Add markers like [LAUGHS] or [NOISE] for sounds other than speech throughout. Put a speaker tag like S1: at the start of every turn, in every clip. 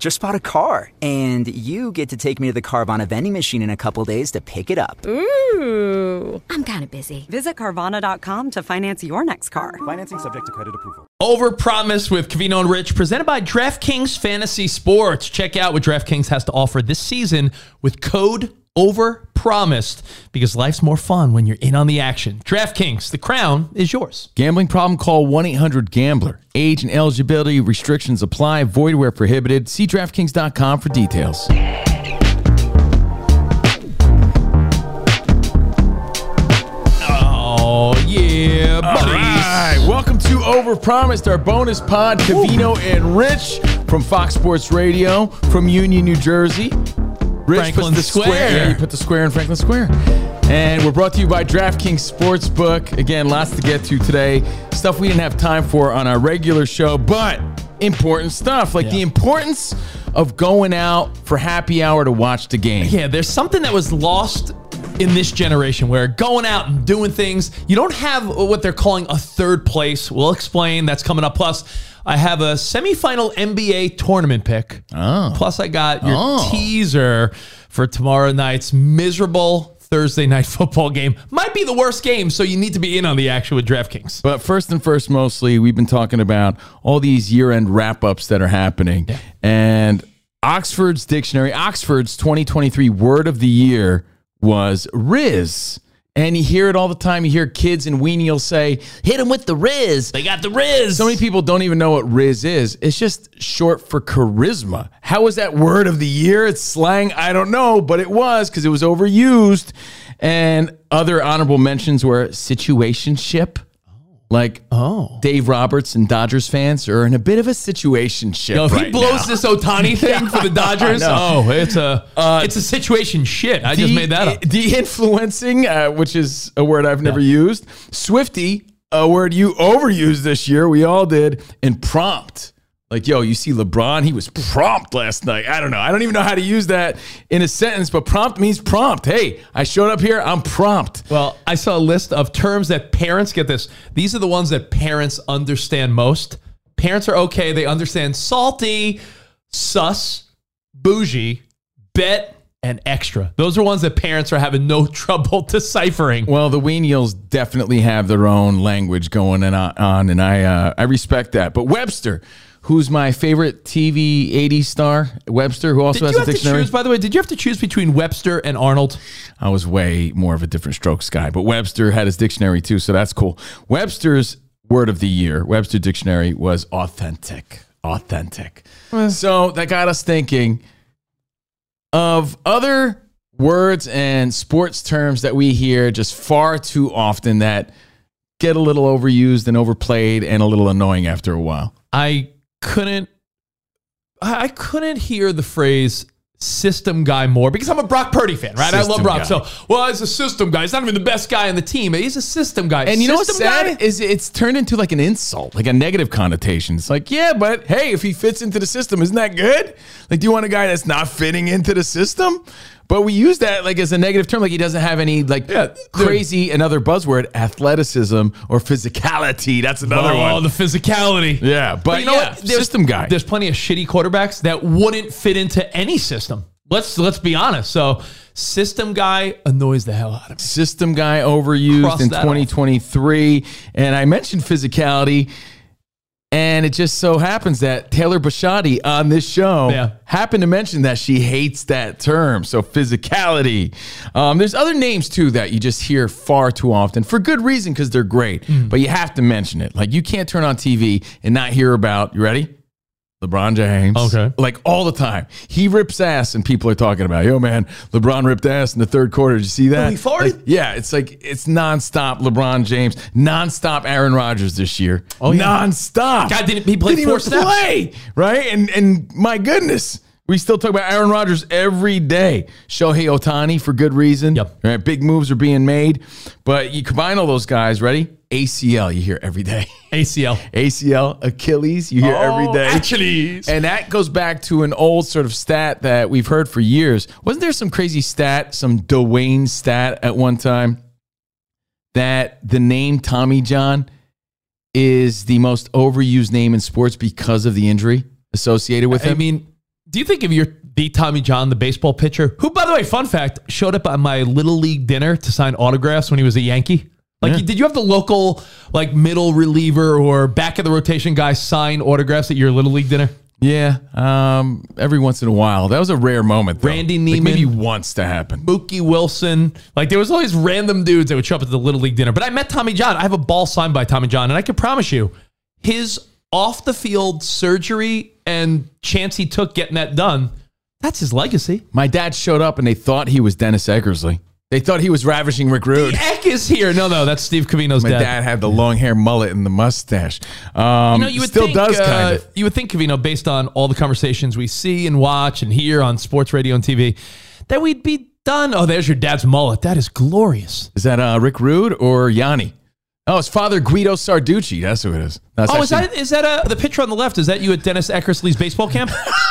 S1: Just bought a car. And you get to take me to the Carvana vending machine in a couple days to pick it up.
S2: Ooh. I'm kind of busy.
S3: Visit Carvana.com to finance your next car.
S4: Financing subject to credit approval.
S5: Over Overpromise with Covino and Rich, presented by DraftKings Fantasy Sports. Check out what DraftKings has to offer this season with code OVERPROMISED because life's more fun when you're in on the action. DraftKings, the crown is yours.
S6: Gambling problem? Call 1 800 Gambler. Age and eligibility restrictions apply, void where prohibited. See DraftKings.com for details.
S5: Oh, yeah,
S6: All
S5: buddies.
S6: right. Welcome to Overpromised, our bonus pod, Covino and Rich from Fox Sports Radio from Union, New Jersey. Rich
S5: Franklin
S6: puts the
S5: Square.
S6: Yeah, you put the square in Franklin Square. And we're brought to you by DraftKings Sportsbook. Again, lots to get to today. Stuff we didn't have time for on our regular show, but important stuff like the importance of going out for happy hour to watch the game.
S5: Yeah, there's something that was lost in this generation where going out and doing things, you don't have what they're calling a third place. We'll explain. That's coming up. Plus, I have a semifinal NBA tournament pick.
S6: Oh.
S5: Plus, I got your
S6: Oh.
S5: teaser for tomorrow night's miserable Thursday night [LAUGHS] football game. Might be the worst game, so you need to be in on the action with DraftKings.
S6: But first and first, mostly, we've been talking about all these year end wrap ups that are happening. And Oxford's dictionary, Oxford's 2023 word of the year was Rizz. And you hear it all the time. You hear kids and weenies say, hit him with the Rizz.
S5: They got the Rizz.
S6: So many people don't even know what Rizz is. It's just short for charisma. How was that word of the year? It's slang. I don't know, but it was because it was overused. And other honorable mentions were situationship. Like
S5: Oh.
S6: Dave Roberts and Dodgers fans are in a bit of a situationship.
S5: Yo, if he blows
S6: now.
S5: this Ohtani [LAUGHS] thing for the Dodgers, oh, it's a it's a situation shit. I just made that up.
S6: De-influencing, uh, which is a word I've never used. Swifty, a word you overused this year. We all did. And prompt. Like, yo, you see LeBron, he was prompt last night. I don't know. I don't even know how to use that in a sentence, but prompt means prompt. Hey, I showed up here. I'm prompt.
S5: Well, I saw a list of terms that parents get this. These are the ones that parents understand most. Parents are okay. They understand salty, sus, bougie, bet, and extra. Those are ones that parents are having no [LAUGHS] trouble deciphering.
S6: Well, the Weenials definitely have their own language going on, on, and I uh, I respect that. But Webster, who's my favorite TV 80s star, Webster, who also
S5: Did
S6: has
S5: you
S6: a
S5: have to
S6: dictionary.
S5: choose, by the way, did you have to choose between Webster and Arnold?
S6: I was way more of a different strokes guy, but Webster had his dictionary too, so that's cool. Webster's word of the year, Webster dictionary was authentic. Authentic. So that got us thinking of other words and sports terms that we hear just far too often that get a little overused and overplayed and a little annoying after a while.
S5: I couldn't I couldn't hear the phrase system guy more because I'm a Brock Purdy fan, right? I love Brock.
S6: guy.
S5: So, well, he's a system guy. He's not even the best guy on the team. He's a system guy.
S6: And you know what's
S5: System
S6: sad
S5: guy?
S6: is it's turned into like an insult, like a negative connotation. It's like, yeah, but hey, if he fits into the system, isn't that good? Like, do you want a guy that's not fitting into the system? But we use that like as a negative term. Like he doesn't have any like
S5: Yeah, dude.
S6: crazy another buzzword athleticism or physicality. That's another
S5: oh,
S6: one.
S5: the physicality.
S6: yeah, but,
S5: you know
S6: yeah,
S5: what? There's-
S6: system guy.
S5: There's plenty of shitty quarterbacks that wouldn't fit into any system. Let's let's be honest. So, system guy annoys the hell out of me.
S6: system guy overused
S5: Cross
S6: in
S5: that off.
S6: 2023. And I mentioned physicality. And it just so happens that Taylor Bisciotti on this show
S5: Yeah.
S6: happened to mention that she hates that term. So physicality. Um, there's other names too that you just hear far too often for good reason because they're great,
S5: Mm.
S6: but you have to mention it. Like you can't turn on TV and not hear about. You ready? LeBron James.
S5: Okay.
S6: Like all the time. He rips ass and people are talking about, yo, man, LeBron ripped ass in the third quarter. Did you see that?
S5: he farted?
S6: Like, yeah, it's like it's nonstop LeBron James, nonstop Aaron Rodgers this year. Oh,
S5: yeah.
S6: Nonstop.
S5: God, didn't- he play
S6: Didn't
S5: four
S6: even
S5: snaps.
S6: play, right? And and my goodness. We still talk about Aaron Rodgers every day. Shohei Ohtani for good reason.
S5: Yep.
S6: Right, big moves are being made. But you combine all those guys, ready? ACL, you hear every day.
S5: ACL.
S6: ACL, Achilles, you hear every
S5: Oh,
S6: day.
S5: Achilles.
S6: And that goes back to an old sort of stat that we've heard for years. Wasn't there some crazy stat, some Dwayne stat at one time that the name Tommy John is the most overused name in sports because of the injury associated with
S5: it?
S6: I
S5: mean, do you think if you're the Tommy John, the baseball pitcher, who, by the way, fun fact, showed up at my little league dinner to sign autographs when he was a Yankee? Like,
S6: Yeah.
S5: did you have the local, like, middle reliever or back of the rotation guy sign autographs at your little league dinner?
S6: yeah, um, every once in a while. That was a rare moment. Though.
S5: Randy
S6: Like, maybe
S5: Niemann.
S6: once to happen.
S5: Mookie Wilson. Like, there was always random dudes that would show up at the little league dinner. But I met Tommy John. I have a ball signed by Tommy John, and I can promise you, his off the field surgery and chance he took getting that done, that's his legacy.
S6: My dad showed up and they thought he was Dennis Eckersley. They thought he was ravishing Rick Rude.
S5: Eck is here. No, no, that's Steve Covino's
S6: My
S5: dad.
S6: dad had the long hair mullet and the mustache. Um,
S5: You know, you would
S6: still
S5: think,
S6: does
S5: uh,
S6: kind of.
S5: You would think, Covino, based on all the conversations we see and watch and hear on sports radio and TV, that we'd be done. Oh, there's your dad's mullet. That is glorious.
S6: Is that uh, Rick Rude or Yanni? Oh, it's Father Guido Sarducci. That's who it is. That's
S5: Oh, is that is that uh, the picture on the left? Is that you at Dennis Eckersley's baseball camp? [LAUGHS]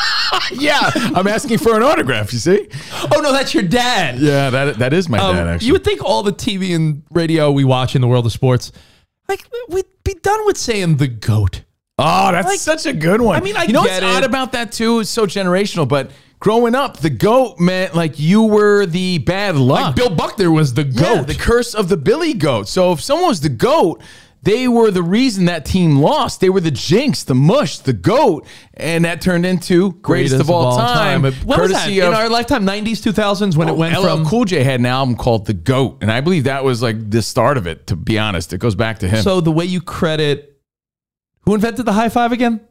S6: Yeah, I'm asking for an autograph. You see?
S5: oh no, that's your dad.
S6: Yeah, that that is my
S5: Um,
S6: dad. Actually,
S5: you would think all the TV and radio we watch in the world of sports, like we'd be done with saying the goat.
S6: Oh, that's
S5: Like-
S6: such a good one.
S5: I mean, I
S6: you know
S5: get
S6: what's
S5: it.
S6: odd about that too? It's so generational. But growing up, the goat meant like you were the bad luck.
S5: Like Bill Buckner was the goat.
S6: Yeah,
S5: goat.
S6: the curse of the Billy Goat. So if someone was the goat, they were the reason that team lost. They were the jinx, the mush, the goat, and that turned into greatest, of all, time.
S5: What was that?
S6: courtesy
S5: In our lifetime, 90s, 2000s, when it oh, went
S6: LL
S5: from.
S6: Cool J had an album called The Goat, and I believe that was like the start of it. To be honest, it goes back to him.
S5: So the way you credit. Who invented the high five again?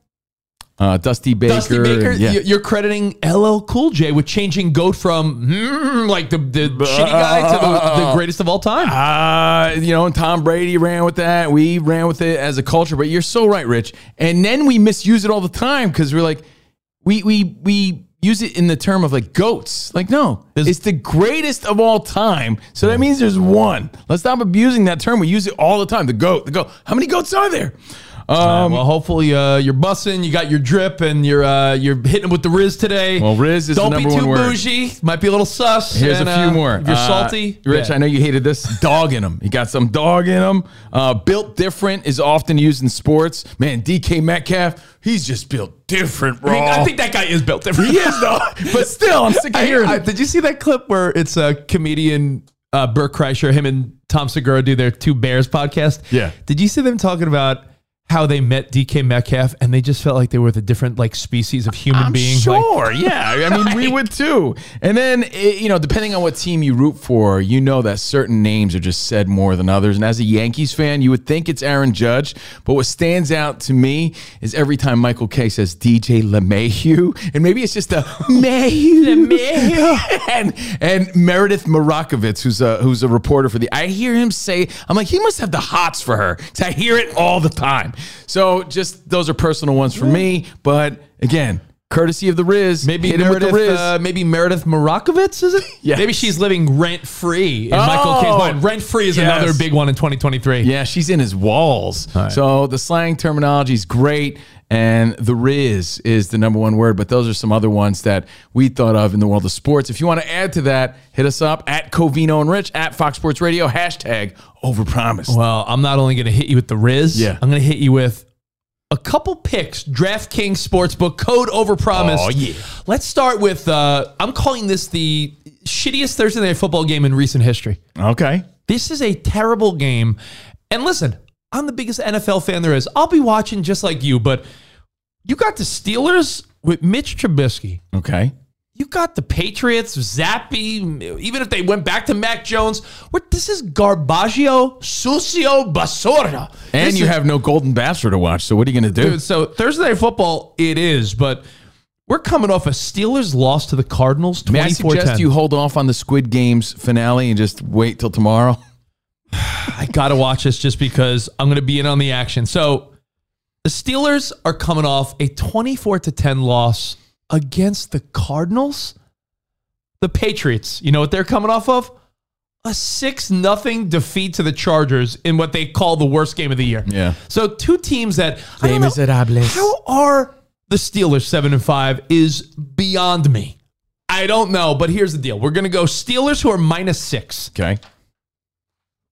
S6: Uh, Dusty Baker,
S5: Dusty Baker.
S6: yeah.
S5: You- You're crediting LL Cool J with changing GOAT from mm, like the, the shitty guy to the, the [LAUGHS] greatest of all time.
S6: Uh, you know, and Tom Brady ran with that. We ran with it as a culture. But you're so right, Rich. And then we misuse it all the time because we're like, we we we use it in the term of like goats. Like, no, it's the greatest of all time. So that means there's one. Let's stop abusing that term. We use it all the time. The goat, the goat. How many goats are there? Um,
S5: well, hopefully uh, you're bussing, you got your drip, and you're uh, you're hitting with the Rizz today.
S6: Well, Rizz is the
S5: Don't
S6: number
S5: be too
S6: one word.
S5: bougie. Might be a little sus.
S6: Here's
S5: and,
S6: a few
S5: uh,
S6: more.
S5: if You're
S6: Uh,
S5: salty,
S6: Rich.
S5: Yeah.
S6: I know you hated this. [LAUGHS] Dog in him. You got some dog in him. Uh, built different is often used in sports. Man, DK Metcalf, he's just built different, bro.
S5: I, mean, I think that guy is built different.
S6: he is though. [LAUGHS] But still, I'm sick of hearing.
S5: I-
S6: it.
S5: did you see that clip where it's a comedian, uh, Bert Kreischer, him and Tom Segura do their Two Bears podcast?
S6: Yeah.
S5: Did you see them talking about how they met DK Metcalf and they just felt like they were the different like species of human
S6: I'm
S5: being? Like,
S6: sure. [LAUGHS] yeah. I mean, we would too. And then, it, you know, depending on what team you root for, you know that certain names are just said more than others. And as a Yankees fan, you would think it's Aaron Judge. But what stands out to me is every time Michael Kay says DJ LeMahieu, and maybe it's just a [LAUGHS] LeMahieu. [LAUGHS] and, and Meredith Marakovits, who's a, who's a reporter for the, I hear him say, I'm like, he must have the hots for her. I hear it all the time. So just those are personal ones for me. But again, courtesy of the Rizz.
S5: Maybe
S6: Hit him with
S5: Meredith,
S6: the Rizz.
S5: uh, maybe Meredith Marakovits, is it? [LAUGHS]
S6: Yes.
S5: Maybe she's living rent free in Michael
S6: Oh,
S5: K's mind. Rent free is
S6: yes.
S5: another big one in 2023.
S6: yeah, she's in his walls.
S5: right.
S6: So the slang terminology is great. And the Rizz is the number one word, but those are some other ones that we thought of in the world of sports. If you want to add to that, hit us up at Covino and Rich at Fox Sports Radio, hashtag overpromised.
S5: Well, I'm not only going to hit you with the Rizz,
S6: Yeah.
S5: I'm going to hit you with a couple picks. DraftKings Sportsbook code overpromised.
S6: Oh, yeah.
S5: Let's start with uh, I'm calling this the shittiest Thursday night football game in recent history.
S6: Okay.
S5: This is a terrible game. And listen, I'm the biggest NFL fan there is. I'll be watching just like you, but you got the Steelers with Mitch Trubisky.
S6: Okay.
S5: You got the Patriots, Zappe, even if they went back to Mac Jones. What this is Garbaggio, Sucio, Basura.
S6: And
S5: This
S6: you
S5: is-
S6: have no Golden Bastard to watch. So what are you going to do?
S5: Dude, so Thursday Night Football, it is, but we're coming off a Steelers loss to the Cardinals
S6: May I suggest you hold off on the Squid Games finale and just wait till tomorrow? [LAUGHS]
S5: I got to watch this just because I'm going to be in on the action. So the Steelers are coming off a 24 to 10 loss against the Cardinals. The Patriots, you know what they're coming off of? A 6 nothing defeat to the Chargers in what they call the worst game of the year.
S6: Yeah.
S5: So two teams that I don't know,
S6: miserables.
S5: how are the Steelers 7 and 5 is beyond me. I don't know, but here's the deal. We're going to go Steelers who are minus 6.
S6: Okay.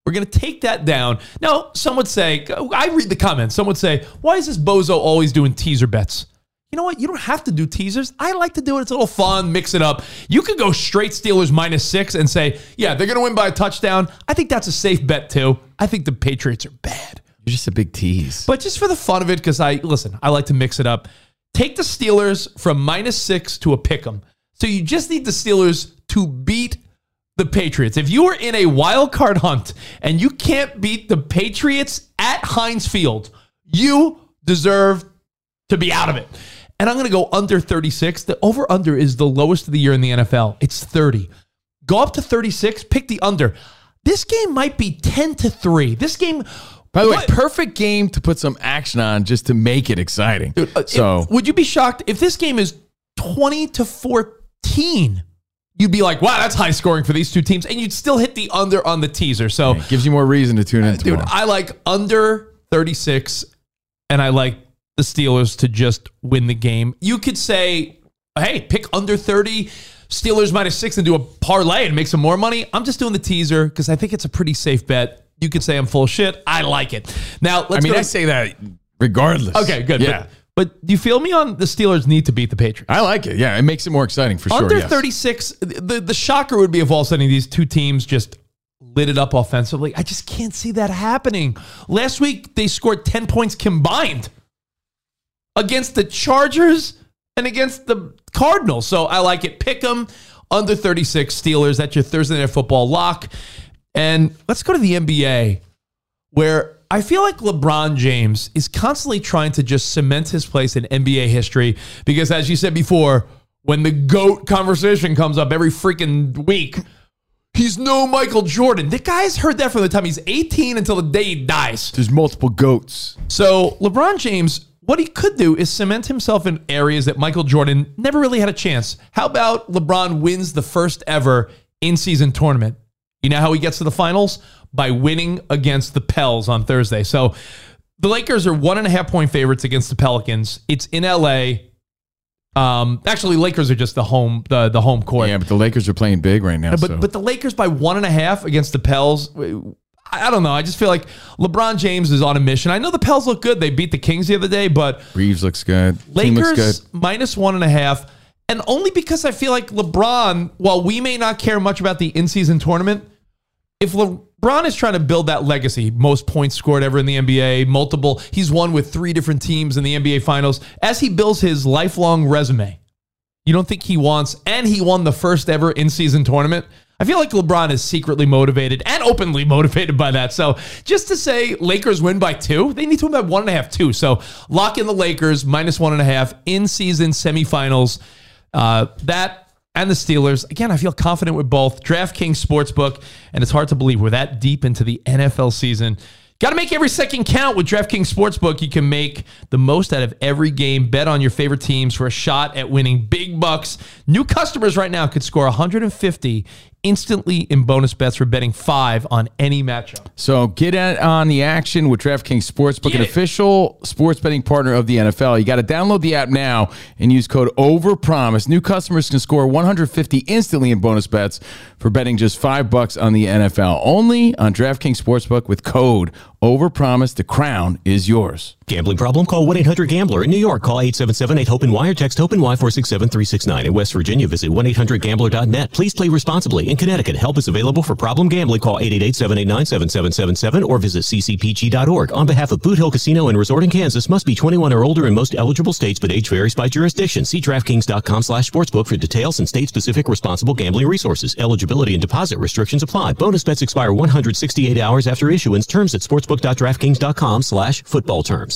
S5: We're going to take that down. Now, some would say, I read the comments. Some would say, why is this bozo always doing teaser bets? You know what? You don't have to do teasers. I like to do it. It's a little fun, mix it up. You could go straight Steelers minus six and say, yeah, they're going to win by a touchdown. I think that's a safe bet, too. I think the Patriots are bad.
S6: You're just a big tease.
S5: But just for the fun of it, because I, listen, I like to mix it up. Take the Steelers from minus six to a pick 'em. So you just need the Steelers to beat the Patriots. If you are in a wild card hunt and you can't beat the Patriots at Heinz Field, you deserve to be out of it. And I'm going to go under 36. The over under is the lowest of the year in the NFL. It's 30. Go up to 36, pick the under. This game might be 10 to 3. This game
S6: By the way, perfect game to put some action on just to make it exciting.
S5: Uh,
S6: so
S5: if- would you be shocked if this game is 20 to 14? You'd be like, wow, that's high scoring for these two teams. And you'd still hit the under on the teaser. So,
S6: it gives you more reason to tune uh, in
S5: dude. I like under 36, and I like the Steelers to just win the game. You could say, hey, pick under 30, Steelers minus six, and do a parlay and make some more money. I'm just doing the teaser because I think it's a pretty safe bet. You could say I'm full of shit. I like it. Now, let's
S6: I mean,
S5: go
S6: I say that regardless.
S5: Okay, good.
S6: Yeah.
S5: But, do you feel me on the Steelers need to beat the Patriots?
S6: I like it. Yeah, it makes it more exciting for sure.
S5: Under
S6: yes.
S5: 36, the, the shocker would be if all of a sudden these two teams just lit it up offensively. I just can't see that happening. Last week, they scored 10 points combined against the Chargers and against the Cardinals. So I like it. Pick them under 36 Steelers. That's your Thursday Night Football lock. And let's go to the NBA where I feel like LeBron James is constantly trying to just cement his place in NBA history because, as you said before, when the GOAT conversation comes up every freaking week, he's no Michael Jordan. The guy's heard that from the time he's 18 until the day he dies.
S6: There's multiple goats.
S5: So, LeBron James, what he could do is cement himself in areas that Michael Jordan never really had a chance. How about LeBron wins the first ever in season tournament? You know how he gets to the finals? By winning against the Pels on Thursday. So, the Lakers are one and a half point favorites against the Pelicans. It's in LA. Um, actually, Lakers are just the home the the home court.
S6: Yeah, but the Lakers are playing big right now.
S5: But
S6: so.
S5: but the Lakers by one and a half against the Pels. I don't know. I just feel like LeBron James is on a mission. I know the Pels look good. They beat the Kings the other day, but
S6: Reaves looks good. Team looks good.
S5: Lakers minus one and a half. And only because I feel like LeBron, while we may not care much about the in season tournament, if LeBron is trying to build that legacy, most points scored ever in the NBA, multiple, he's won with three different teams in the NBA finals. As he builds his lifelong resume, you don't think he wants, and he won the first ever in season tournament? I feel like LeBron is secretly motivated and openly [LAUGHS] motivated by that. So just to say Lakers win by two, they need to win by one and a half, too. So lock in the Lakers minus one and a half in season semifinals. Uh, that and the Steelers. Again, I feel confident with both. DraftKings Sportsbook, and it's hard to believe we're that deep into the NFL season. Got to make every second count with DraftKings Sportsbook. You can make the most out of every game. Bet on your favorite teams for a shot at winning big bucks. New customers right now could score 150 instantly in bonus bets for betting five on any matchup.
S6: So get on the action with DraftKings Sportsbook, an official sports betting partner of the NFL. You got to download the app now and use code OVERPROMISE. New customers can score 150 instantly in bonus bets for betting just five bucks on the NFL. Only on DraftKings Sportsbook with code OVERPROMISE. The crown is yours.
S4: Gambling problem? Call 1 800 Gambler. In New York, call 877 8 HOPE Wire. Text HOPE Y 467 369. In West Virginia, visit 1 800 Gambler.net. Please play responsibly. In Connecticut, help is available for problem gambling. Call 888 789 7777 or visit ccpg.org. On behalf of Boot Hill Casino and Resort in Kansas, must be 21 or older in most eligible states, but age varies by jurisdiction. See DraftKings.com slash sportsbook for details and state specific responsible gambling resources. Eligibility and deposit restrictions apply. Bonus bets expire 168 hours after issuance. Terms at sportsbook.draftkings.com slash football terms.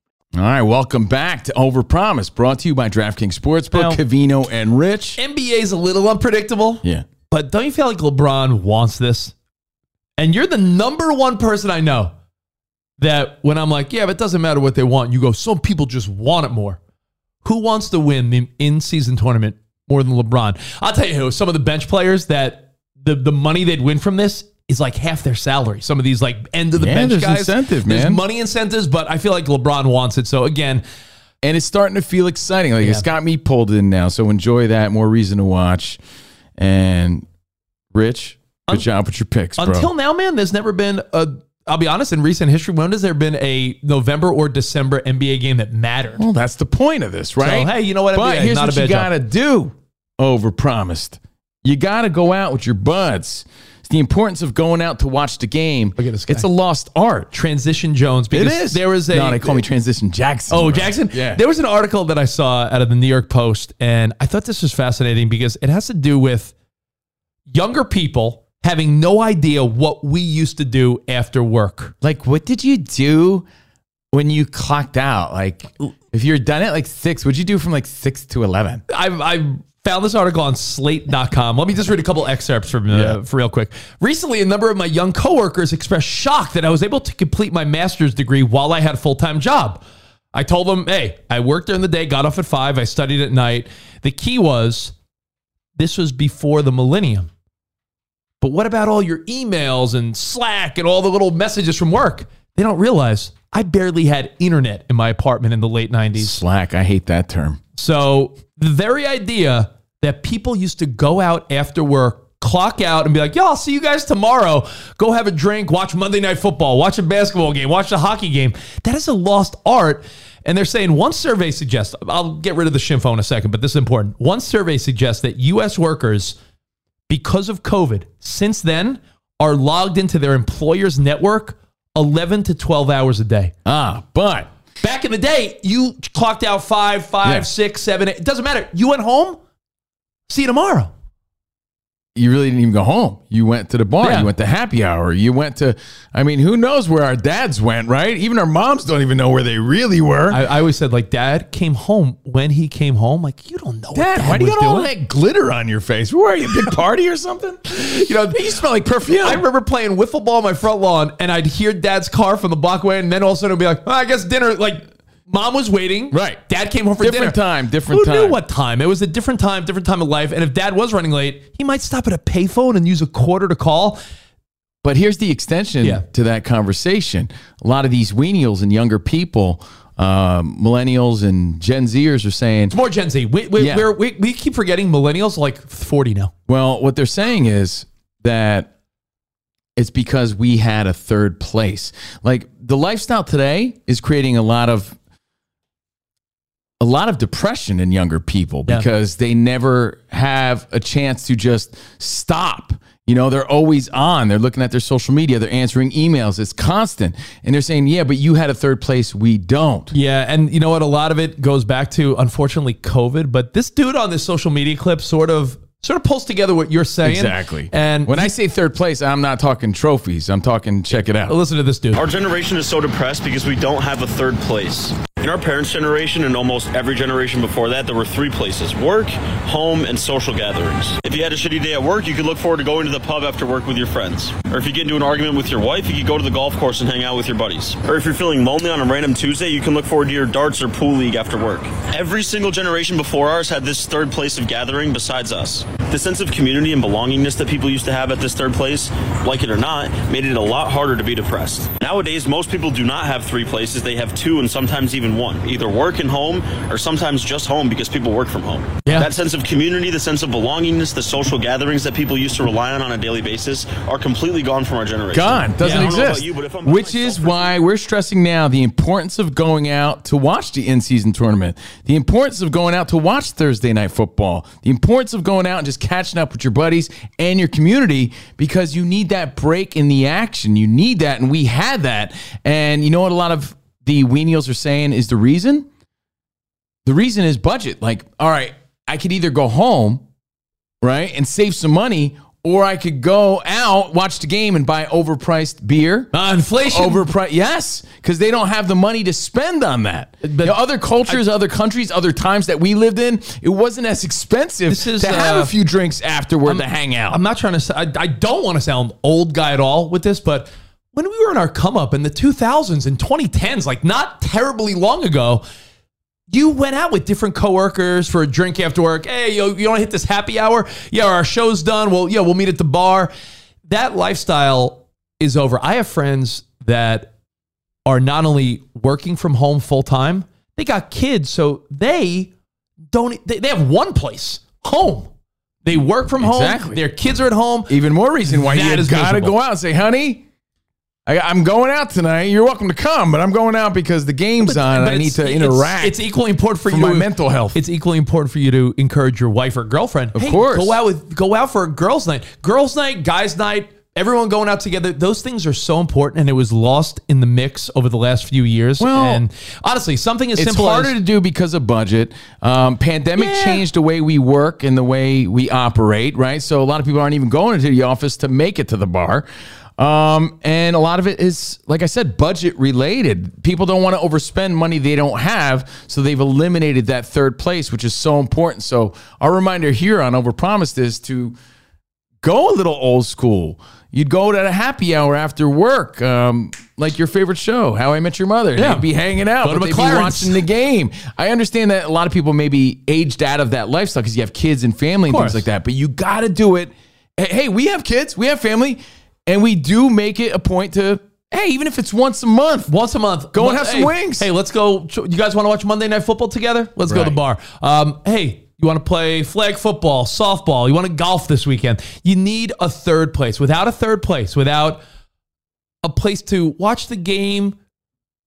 S6: All right, welcome back to Overpromise, brought to you by DraftKings Sportsbook,
S5: Now-
S6: Covino, and Rich.
S5: NBA is a little unpredictable.
S6: Yeah.
S5: But don't you feel like LeBron wants this? And you're the number one person I know that when I'm like, yeah, but it doesn't matter what they want, you go, some people just want it more. Who wants to win the in season tournament more than LeBron? I'll tell you who, some of the bench players that the, the money they'd win from this is like half their salary. Some of these like end of the
S6: Yeah,
S5: bench
S6: there's
S5: guys.
S6: incentive,
S5: There's money incentives, but I feel like LeBron wants it. So again,
S6: And it's starting to feel exciting. Like
S5: Yeah.
S6: it's got me pulled in now. So enjoy that. More reason to watch. And Rich, good
S5: Un-
S6: job with your picks, bro.
S5: Until now, man, there's never been a. I'll be honest. In recent history, when has there been a November or December NBA game that mattered?
S6: well, that's the point of this, right?
S5: hey, you know what?
S6: But
S5: NBA,
S6: here's what you
S5: job.
S6: gotta do. Overpromised. You gotta go out with your buds. The importance of going out to watch the game.
S5: Look at this guy.
S6: It's a lost art.
S5: Transition Jones.
S6: It
S5: Because
S6: is.
S5: There was a.
S6: no, they call me Transition Jackson.
S5: Oh,
S6: bro.
S5: Jackson.
S6: Yeah.
S5: There was an article that I saw out of the New York Post, and I thought this was fascinating because it has to do with younger people having no idea what we used to do after work.
S6: like, what did you do when you clocked out? Like, if you're done at like six, what'd you do from like six to eleven?
S5: I, I Found this article on slate.com. Let me just read a couple excerpts from uh,
S6: Yeah.
S5: for real quick. Recently, a number of my young coworkers expressed shock that I was able to complete my master's degree while I had a full time job. I told them, hey, I worked during the day, got off at five, I studied at night. The key was this was before the millennium. But what about all your emails and Slack and all the little messages from work? They don't realize I barely had internet in my apartment in the late 90s.
S6: Slack. I hate that term.
S5: So the very idea that people used to go out after work, clock out, and be like, "Yo, I'll see you guys tomorrow. Go have a drink, watch Monday Night Football, watch a basketball game, watch a hockey game." That is a lost art. And they're saying one survey suggests. I'll get rid of the shimfo in a second, but this is important. One survey suggests that U.S. workers, because of COVID, since then are logged into their employer's network 11 to 12 hours a day.
S6: Ah, but
S5: Back in the day, you clocked out five, five,
S6: Yeah.
S5: six, seven, eight. It doesn't matter. You went home. See you tomorrow.
S6: You really didn't even go home. You went to the bar.
S5: Yeah.
S6: You went to happy hour. You went to, I mean, who knows where our dads went, right? Even our moms don't even know where they really were.
S5: I, I always said, like, Dad came home when he came home. Like, you don't know what
S6: Dad,
S5: Dad
S6: why do you
S5: was
S6: got all that glitter on your face? Where are you? Big party or something? You know, you smell like perfume.
S5: I remember playing wiffle ball on my front lawn, and I'd hear Dad's car from the block away, and then all of a sudden it'd be like, oh, I guess dinner. Like, Mom was waiting.
S6: Right.
S5: Dad came home for dinner.
S6: Different
S5: dinner.
S6: time, different
S5: Who
S6: time.
S5: knew what time? It was a different time, different time of life. And if Dad was running late, he might stop at a payphone and use a quarter to call.
S6: But here's the extension
S5: Yeah.
S6: to that conversation. A lot of these weenials and younger people, um, millennials and Gen Zers are saying,
S5: It's more Gen Z. We, we,
S6: Yeah.
S5: we're, we, we keep forgetting millennials are like 40 now.
S6: well, what they're saying is that it's because we had a third place. Like the lifestyle today is creating a lot of a lot of depression in younger people
S5: Yeah.
S6: because they never have a chance to just stop. You know, they're always on. They're looking at their social media. They're answering emails. It's constant. And they're saying, yeah, but you had a third place. We don't.
S5: Yeah, and you know what? A lot of it goes back to unfortunately COVID. But this dude on this social media clip sort of sort of pulls together what you're saying.
S6: Exactly.
S5: And
S6: when I say third place, I'm not talking trophies. I'm talking check it out.
S5: listen to this dude.
S7: Our generation is so depressed because we don't have a third place. In our parents' generation and almost every generation before that, there were three places work, home, and social gatherings. If you had a shitty day at work, you could look forward to going to the pub after work with your friends. Or if you get into an argument with your wife, you could go to the golf course and hang out with your buddies. Or if you're feeling lonely on a random Tuesday, you can look forward to your darts or pool league after work. Every single generation before ours had this third place of gathering besides us. The sense of community and belongingness that people used to have at this third place, like it or not, made it a lot harder to be depressed. Nowadays, most people do not have three places, they have two and sometimes even one. Either work and home, or sometimes just home because people work from home.
S5: Yeah.
S7: That sense of community, the sense of belongingness, the social gatherings that people used to rely on on a daily basis are completely gone from our generation.
S6: Gone. Doesn't
S7: I don't know about
S6: exist.
S7: you, but if I'm by
S6: Which is why we're stressing now the importance of going out to watch the in season tournament, the importance of going out to watch Thursday night football, the importance of going out and just catching up with your buddies and your community because you need that break in the action. You need that. And we had that. And you know what a lot of the weenials are saying is the reason? The reason is budget. Like, all right, I could either go home right? And save some money. Or I could go out, watch the game, and buy overpriced beer.
S5: Uh, inflation.
S6: Overpriced, yes, because they don't have the money to spend on that. You know, other cultures, other countries, other times that we lived in, it wasn't as expensive
S5: is,
S6: to have
S5: uh,
S6: a few drinks afterward to hang out.
S5: I'm not trying to. I, I don't want to sound old guy at all with this, but when we were in our come up in the 2000s and 2010s, like not terribly long ago, you went out with different coworkers for a drink after work. Hey, yo, you want to hit this happy hour? Yeah, our show's done. Well, yeah, we'll meet at the bar. That lifestyle is over. I have friends that are not only working from home full time, they got kids, so they don't. They, they have one place, home. They work from home. Their kids are at home.
S6: Even more reason why
S5: That
S6: you got to go out and say, honey, I, I'm going out tonight. You're welcome to come, but I'm going out because the game's on. and I need to interact.
S5: It's, equally important for,
S6: for
S5: you
S6: my
S5: to-
S6: mental health.
S5: It's equally important for you to encourage your wife or girlfriend.
S6: Of
S5: Hey,
S6: course.
S5: go out with go out for a girls' night, girls' night, guys' night. Everyone going out together. Those things are so important, and it was lost in the mix over the last few years.
S6: Well,
S5: and honestly, something as simple as.
S6: it's
S5: simple
S6: harder
S5: as
S6: to do because of budget. Um, pandemic
S5: Yeah.
S6: changed the way we work and the way we operate, right? So a lot of people aren't even going into the office to make it to the bar. Um, and a lot of it is, like I said, budget related. People don't want to overspend money they don't have, so they've eliminated that third place, which is so important. So our reminder here on Overpromised is to go a little old school. You'd go to a happy hour after work, um, like your favorite show, How I Met Your Mother.
S5: Yeah.
S6: They'd be hanging out,
S5: Go to
S6: they'd be watching the game. I understand that a lot of people may be aged out of that lifestyle because you have kids and family and things like that. But you got to do it. Hey, we have kids, we have family, and we do make it a point to. Hey, even if it's once a month,
S5: Once a month.
S6: Go and have some
S5: hey,
S6: wings.
S5: Hey, let's go. You guys want to watch Monday Night Football together? Let's go to the bar. Um, hey, you want to play flag football, softball, you want to golf this weekend. You need a third place. Without a third place, without a place to watch the game,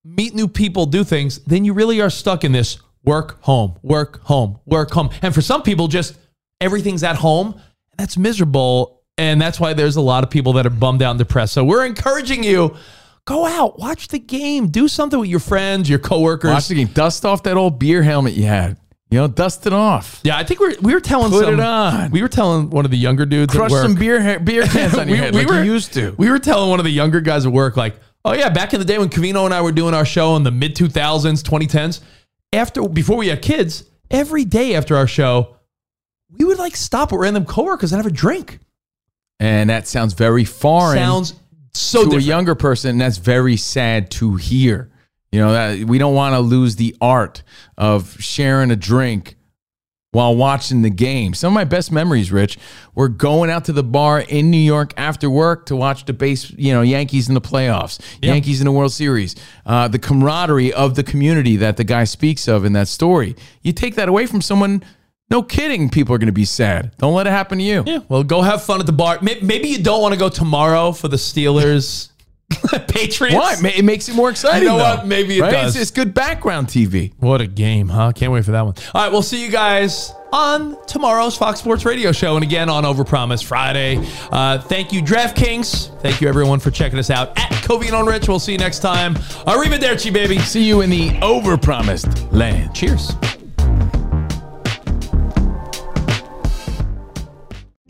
S5: meet new people, do things, then you really are stuck in this work, home, work, home, work, home. And for some people, just everything's at home. That's miserable. And that's why there's a lot of people that are bummed out and depressed. So we're encouraging you go out, watch the game, do something with your friends, your coworkers.
S6: watch the game. Dust off that old beer helmet you had. You know, dust it off.
S5: Yeah, I think we're, we were telling
S6: Put
S5: some,
S6: it on.
S5: We were telling one of the younger dudes
S6: Crush some beer beer [LAUGHS] cans on your head like you used to.
S5: We were telling one of the younger guys at work, like, oh yeah, back in the day when Covino and I were doing our show in the mid 2000s, 2010s, after before we had kids, every day after our show, we would like stop at random coworkers and have a drink.
S6: And that sounds very foreign.
S5: Sounds so
S6: to
S5: different.
S6: a younger person. And that's very sad to hear. You know that we don't want to lose the art of sharing a drink while watching the game. Some of my best memories, Rich, were going out to the bar in New York after work to watch the base, you know, Yankees in the playoffs, Yankees in the World Series. Uh, the camaraderie of the community that the guy speaks of in that story. You take that away from someone. No kidding, people are going to be sad. Don't let it happen to you.
S5: Yeah, well, go have fun at the bar. May- Maybe you don't want to go tomorrow for the Steelers [LAUGHS] Patriots.
S6: Why? Ma- It makes it more exciting.
S5: You know
S6: though,
S5: what? Maybe it
S6: right?
S5: does.
S6: It's, it's good background TV.
S5: What a game, huh? Can't wait for that one. All right, we'll see you guys on tomorrow's Fox Sports Radio show and again on Overpromise Friday. Uh, thank you, DraftKings. Thank you, everyone, for checking us out at Covino and on Rich. We'll see you next time. Arrivederci, baby.
S6: See you in the overpromised land.
S5: Cheers.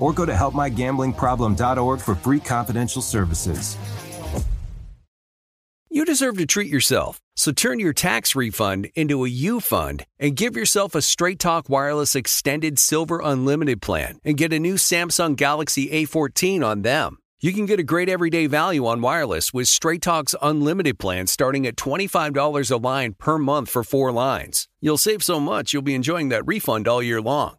S8: or go to helpmygamblingproblem.org for free confidential services.
S9: You deserve to treat yourself, so turn your tax refund into a U fund and give yourself a Straight Talk Wireless Extended Silver Unlimited plan and get a new Samsung Galaxy A14 on them. You can get a great everyday value on wireless with Straight Talk's unlimited plan starting at $25 a line per month for four lines. You'll save so much you'll be enjoying that refund all year long.